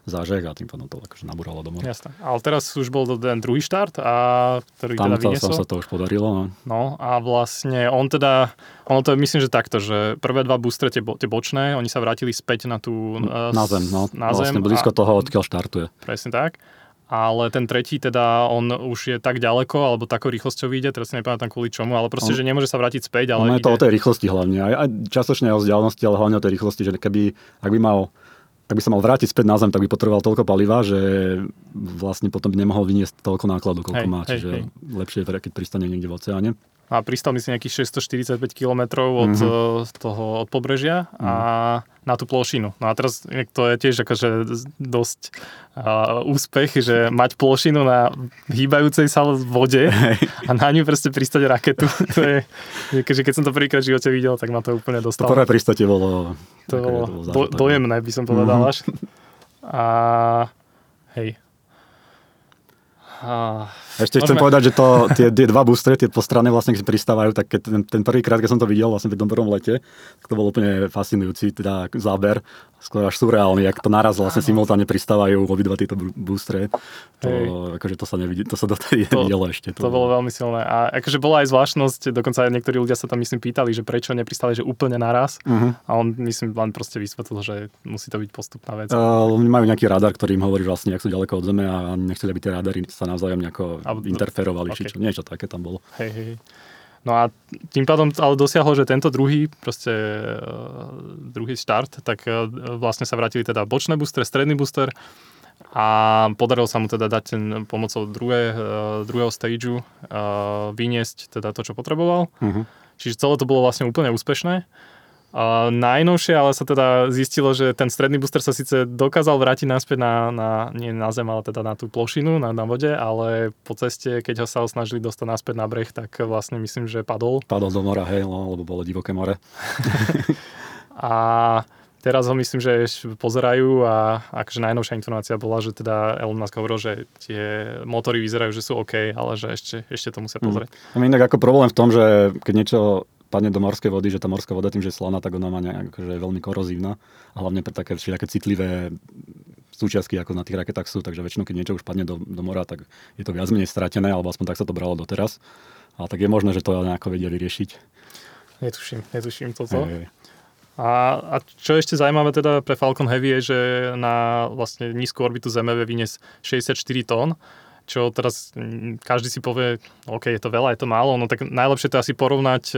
zážeh a tým pádom to akože nabúralo do mora. Jasné. Ale teraz už bol ten druhý štart, a, ktorý Tam teda vyniesol. sa, sa to už podarilo. No. No a vlastne on teda, ono to je myslím, že takto, že prvé dva boostre, tie, bo, tie bočné, oni sa vrátili späť na tú... eh, Na zem, no. Na zem vlastne blízko a, toho, odkiaľ štartuje. Presne tak. Ale ten tretí teda, on už je tak ďaleko, alebo takou rýchlosťou ide, teraz si nepamätám kvôli čomu, ale proste, On- že nemôže sa vrátiť späť, ale je to o ide... tej rýchlosti hlavne. Aj, aj častočne o vzdialenosti, ale hlavne o tej rýchlosti, že keby, ak by mal tak by sa mal vrátiť späť na zem, tak by potreboval toľko paliva, že vlastne potom by nemohol vyniesť toľko nákladu, koľko Hej, má. hej, Čiže hej. lepšie je, keď pristane niekde v oceáne. A pristal myslím nejakých 645 km od Mhm. mm-hmm. toho od pobrežia a na tú plošinu. No a teraz to je tiež akože dosť uh, úspech, že mať plošinu na hýbajúcej sa vode a na ňu proste pristať raketu. to je, že keď som to prvýkrát v živote videl, tak ma to úplne To dostalo. prvé pristate bolo... To bolo to do, dojemné, by som povedal Mhm. až. A hej. A, Ešte chcem povedať, že to, tie, tie dva boostre, tie postranné vlastne, keď pristávajú, tak keď ten, ten prvý krát, keď som to videl vlastne pri tom prvom lete, tak to bol úplne fascinujúci teda záber, skôr až surreálny, jak to naraz vlastne simultáne pristávajú obidva tieto boostre. To, Hej. akože to sa nevidí, to sa dotedy To- nevidelo ešte. to bolo veľmi silné. A akože bola aj zvláštnosť, dokonca aj niektorí ľudia sa tam myslím pýtali, že prečo nepristali, že úplne naraz. Uh-huh. A on myslím len proste vysvetlil, že musí to byť postupná vec. Uh, oni majú nejaký radar, ktorý im hovorí vlastne, ak sú ďaleko od Zeme a nechceli, aby tie radary sa navzájom nejako Alebo- interferovali, či ok. čo, niečo také tam bolo. Hej, hej. No a tým pádom ale dosiahol, že tento druhý, proste uh, druhý štart, tak uh, vlastne sa vrátili teda bočné booster, stredný booster a podarilo sa mu teda dať ten pomocou druhé, uh, druhého stageu vyniesť teda to, čo potreboval. Uh-huh. Čiže celé to bolo vlastne úplne úspešné. A najnovšie ale sa teda zistilo, že ten stredný booster sa síce dokázal vrátiť naspäť na, na nie na zem, ale teda na tú plošinu, na, na vode, ale po ceste, keď ho sa snažili dostať naspäť na breh, tak vlastne myslím, že padol. Padol do mora, hej, no, lebo bolo divoké more. A teraz ho myslím, že pozerajú a akože najnovšia informácia bola, že teda Elon Musk hovoril, že tie motory vyzerajú, že sú OK, ale že ešte, ešte to musia pozrieť. Mám inak ako problém v tom, že keď niečo padne do morskej vody, že tá morská voda tým, že je slaná, tak ona má nejak, akože je veľmi korozívna a hlavne pre také také citlivé súčiastky, ako na tých raketách sú, takže väčšinou, keď niečo už padne do, do mora, tak je to viac menej stratené, alebo aspoň tak sa to bralo doteraz. A tak je možné, že to nejako vedia vyriešiť. Netuším, netuším toto. Hej. A, a čo je ešte zaujímavé teda pre Falcon Heavy je, že na vlastne nízku orbitu Zeme vie vyniesť 64 tón, čo teraz mm, každý si povie, OK, je to veľa, je to málo, no tak najlepšie to asi porovnať, e,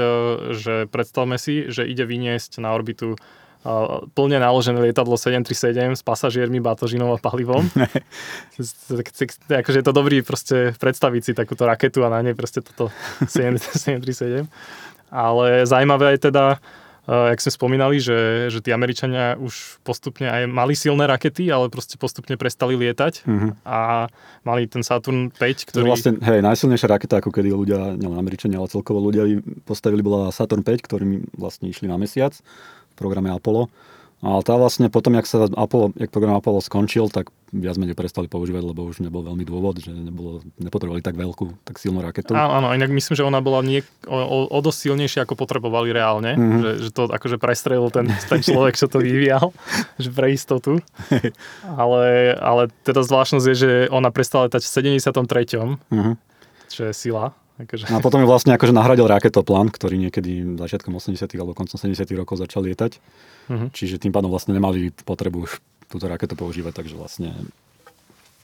že predstavme si, že ide vyniesť na orbitu uh, plne naložené lietadlo 737 s pasažiermi, batožinou a palivom. akože je to dobrý proste predstaviť si takúto raketu a na nej proste toto 737. Ale zaujímavé je teda, jak sme spomínali, že, že tí Američania už postupne aj mali silné rakety, ale proste postupne prestali lietať Mhm. a mali ten Saturn 5, To ktorý... je vlastne, hej, najsilnejšia raketa, ako kedy ľudia, nielen Američania, ale celkovo ľudia postavili, bola Saturn 5, ktorými vlastne išli na mesiac v programe Apollo. A tá vlastne potom, jak sa Apollo, jak program Apollo skončil, tak viac menej prestali používať, lebo už nebol veľmi dôvod, že nebolo, nepotrebovali tak veľkú, tak silnú raketu. Áno, áno, inak myslím, že ona bola nie, o, o, o dosť silnejšia, ako potrebovali reálne. Mhm. Že, že to akože prestrelil ten, ten človek, čo to vyvíjal, že pre istotu. Ale, ale teda zvláštnosť je, že ona prestala letať v 73., Mhm. čo je sila. Akože, No a potom ju vlastne akože nahradil raketoplán, ktorý niekedy začiatkom 80. alebo koncom 70. rokov začal lietať. Mhm. Čiže tým pádom vlastne nemali potrebu už túto raketu používať, takže vlastne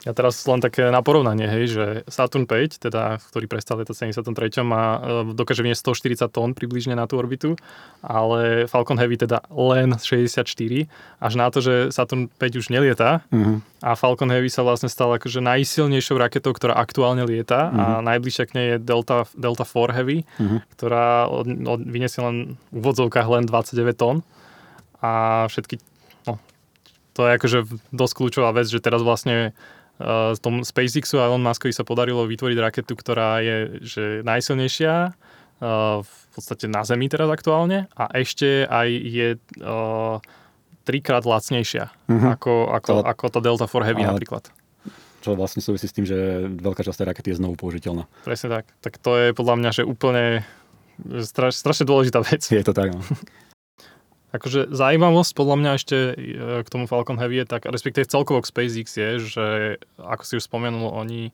Ja teraz len také na porovnanie, hej, že Saturn 5, teda, ktorý prestal v 73. má, e, dokáže vniesť 140 tón približne na tú orbitu, ale Falcon Heavy teda len 64, až na to, že Saturn 5 už nelieta uh-huh. a Falcon Heavy sa vlastne stal akože najsilnejšou raketou, ktorá aktuálne lieta a najbližšia k nej je Delta, Delta 4 Heavy, Mhm. ktorá od, od, vyniesie len v úvodzovkách len 29 tón a všetky, no, to je akože dosť kľúčová vec, že teraz vlastne uh, tom SpaceXu a Elon Muskovi sa podarilo vytvoriť raketu, ktorá je že najsilnejšia uh, v podstate na Zemi teraz aktuálne a ešte aj je uh, trikrát lacnejšia Mhm. ako, ako, To- ako tá Delta 4 Heavy Ale- napríklad. čo vlastne súvisí s tým, že veľká časť tej rakety je znovu použiteľná. Presne tak. Tak to je podľa mňa, že úplne straš, strašne dôležitá vec. Je to tak, no. Akože zaujímavosť podľa mňa ešte e, k tomu Falcon Heavy je tak, respektíve celkovo k SpaceX je, že ako si už spomenul, oni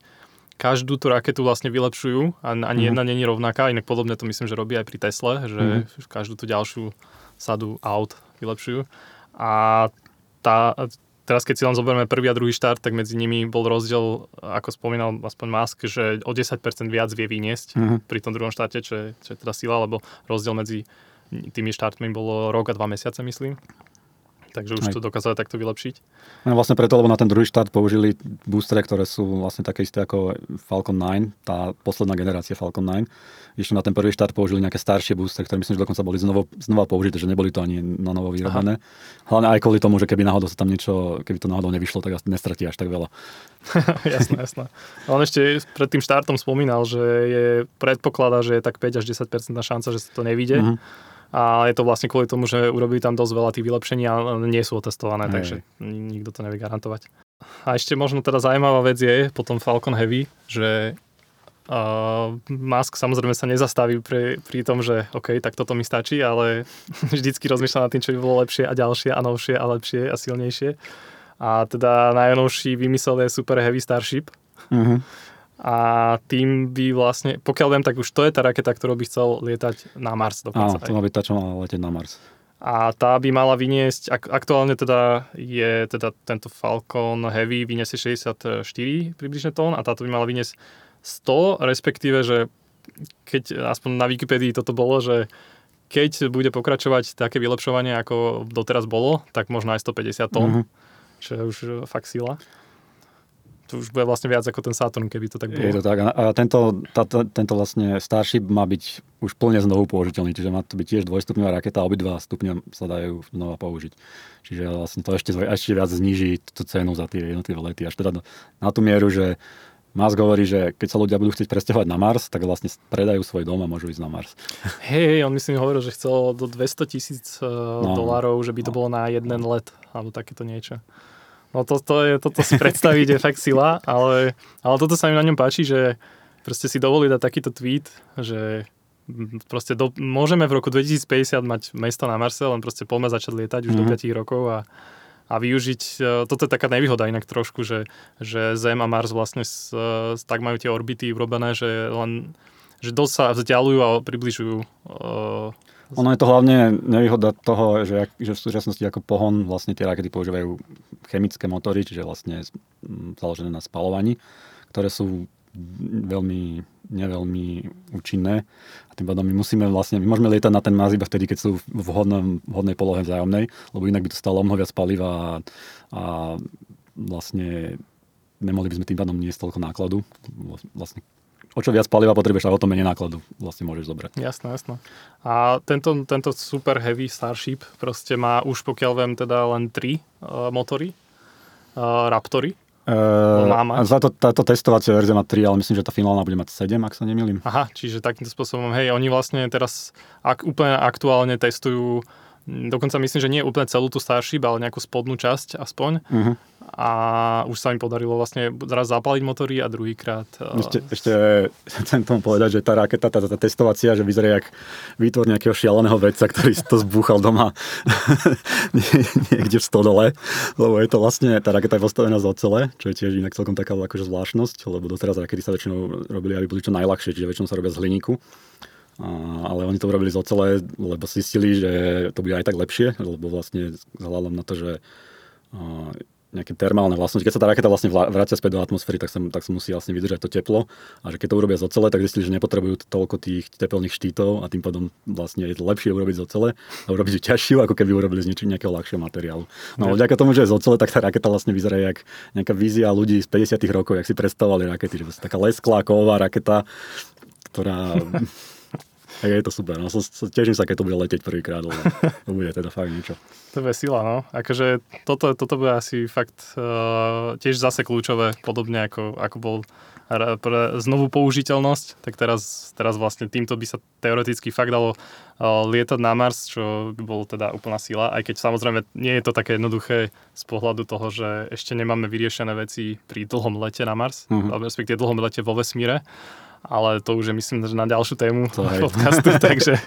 každú tú raketu vlastne vylepšujú a ani Mhm. jedna není rovnaká, inak podobne to myslím, že robí aj pri Tesle, že Mhm. každú tú ďalšiu sadu aut vylepšujú. A tá, teraz keď si len zoberieme prvý a druhý štart, tak medzi nimi bol rozdiel, ako spomínal aspoň Musk, že o 10% viac vie vyniesť Mhm. pri tom druhom štáte, čo je, čo je teda sila, lebo rozdiel medzi tými štartmi bolo rok a dva mesiace, myslím. Takže už Hej. to dokázali takto vylepšiť. No vlastne preto, lebo na ten druhý štart použili boostere, ktoré sú vlastne také isté ako Falcon 9, tá posledná generácia Falcon 9. Ešte na ten prvý štart použili nejaké staršie boostere, ktoré myslím, že dokonca boli znovu, znova použité, že neboli to ani na novo vyrobené. Hlavne aj kvôli tomu, že keby náhodou sa tam niečo, keby to náhodou nevyšlo, tak nestratí až tak veľa. jasné, jasné. On ešte pred tým štartom spomínal, že je predpokladá, že je tak 5 až 10% šanca, že sa to nevíde. Mhm. A je to vlastne kvôli tomu, že urobili tam dosť veľa tých vylepšení a nie sú otestované, Hej. takže ni- nikto to nevie garantovať. A ešte možno teda zaujímavá vec je potom Falcon Heavy, že uh, Musk samozrejme sa nezastaví pri, pri tom, že OK, tak toto mi stačí, ale vždycky rozmýšľa nad tým, čo by bolo lepšie a ďalšie a novšie a lepšie a silnejšie. A teda najnovší vymysel je Super Heavy Starship, Mhm. A tým by vlastne, pokiaľ viem, tak už to je tá raketa, ktorou by chcel lietať na Mars Áno, dokonca. to má byť tá, čo má letieť na Mars. A tá by mala vyniesť, ak, aktuálne teda je teda tento Falcon Heavy vyniesie 64 približne tón a táto by mala vyniesť 100, respektíve, že keď aspoň na Wikipedii toto bolo, že keď bude pokračovať také vylepšovanie, ako doteraz bolo, tak možno aj 150 tón, Mhm. čo je už fakt sila. To už bude vlastne viac ako ten Saturn, keby to tak bolo. Je to tak. A tento, tá, tento vlastne Starship má byť už plne znovu použiteľný, čiže má to byť tiež dvojstupňová raketa a obidva stupňa sa dajú znova použiť. Čiže vlastne to ešte, ešte viac zníži tú cenu za tie jednotlivé lety. Až teda na tú mieru, že Musk hovorí, že keď sa ľudia budú chcieť presťahovať na Mars, tak vlastne predajú svoj dom a môžu ísť na Mars. Hej, hej, on myslím hovoril, že chcel do 200 tisíc uh, No. dolárov, že by to bolo na jeden let, alebo takéto niečo. No to, to je, toto si predstaviť je fakt sila, ale, ale toto sa mi na ňom páči, že proste si dovolí dať takýto tweet, že proste do, môžeme v roku 2050 mať mesto na Marse, len proste poďme začať lietať už do Mhm. 5 rokov a, a využiť, e, toto je taká nevýhoda inak trošku, že, že Zem a Mars vlastne s, e, tak majú tie orbity urobené, že len že dosť sa vzdialujú a približujú uh, Ono je to hlavne nevýhoda toho, že, že v súčasnosti ako pohon vlastne tie rakety používajú chemické motory, čiže vlastne založené na spalovaní, ktoré sú veľmi, neveľmi účinné. A tým pádom my musíme vlastne, my môžeme lietať na ten Mars iba vtedy, keď sú v vhodnom, vhodnej polohe vzájomnej, lebo inak by to stalo mnoho viac paliva a, a vlastne nemohli by sme tým pádom niesť toľko nákladu. Vlastne o čo viac paliva potrebuješ a o to menej nákladu vlastne môžeš zobrať. Jasné, jasné. A tento, tento super heavy Starship proste má už pokiaľ viem teda len 3 uh, motory, uh, Raptory. Uh, má mať? a za to, táto testovacia verzia má 3, ale myslím, že tá finálna bude mať 7, ak sa nemýlim. Aha, čiže takýmto spôsobom, hej, oni vlastne teraz ak, úplne aktuálne testujú Dokonca myslím, že nie úplne celú tú Starship, ale nejakú spodnú časť aspoň. Uh-huh. A už sa im podarilo vlastne raz zapaliť motory a druhýkrát... uh, Ešte, ešte chcem tomu povedať, že tá raketa, tá, tá testovacia, že vyzerá jak výtvor nejakého šialeného vedca, ktorý to zbúchal doma nie- niekde v stodole, lebo je to vlastne, tá raketa je postavená z ocele, čo je tiež inak celkom taká akože zvláštnosť, lebo doteraz rakety sa väčšinou robili, aby boli čo najľahšie, čiže väčšinou sa robia z hliníku. Ale oni to urobili z ocele, lebo zistili, že to bude aj tak lepšie, lebo vlastne vzhľadom na to, že nejaké termálne vlastnosti. Keď sa tá raketa vlastne vla- vracia späť do atmosféry, tak sa, tak sa musí vlastne vydržať to teplo. A že keď to urobia z ocele, tak zistili, že nepotrebujú toľko tých tepelných štítov a tým pádom vlastne je to lepšie urobiť z ocele a urobiť ju ťažšiu, ako keby urobili z niečo, nejakého ľahšieho materiálu. No ale vďaka tomu, že je z ocele, tak tá raketa vlastne vyzerá jak nejaká vízia ľudí z 50 rokov, jak si predstavovali rakety, že vlastne taká lesklá kovová raketa, ktorá tak je to super. No, som, teším sa, keď to bude letieť prvýkrát, lebo to bude teda fakt niečo. To bude sila, no. Akože toto, toto bude asi fakt uh, tiež zase kľúčové, podobne ako, ako bol pre znovu použiteľnosť, tak teraz, teraz vlastne týmto by sa teoreticky fakt dalo uh, lietať na Mars, čo by bolo teda úplná sila, aj keď samozrejme nie je to také jednoduché z pohľadu toho, že ešte nemáme vyriešené veci pri dlhom lete na Mars, Mhm. mm-hmm. respektíve dlhom lete vo vesmíre, ale to už je myslím, že na ďalšiu tému To podcastu, takže,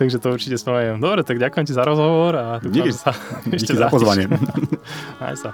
takže to určite spomeniem. Dobre, tak ďakujem ti za rozhovor a dúfam, Díky. sa Díky ešte za pozvanie. Maj sa.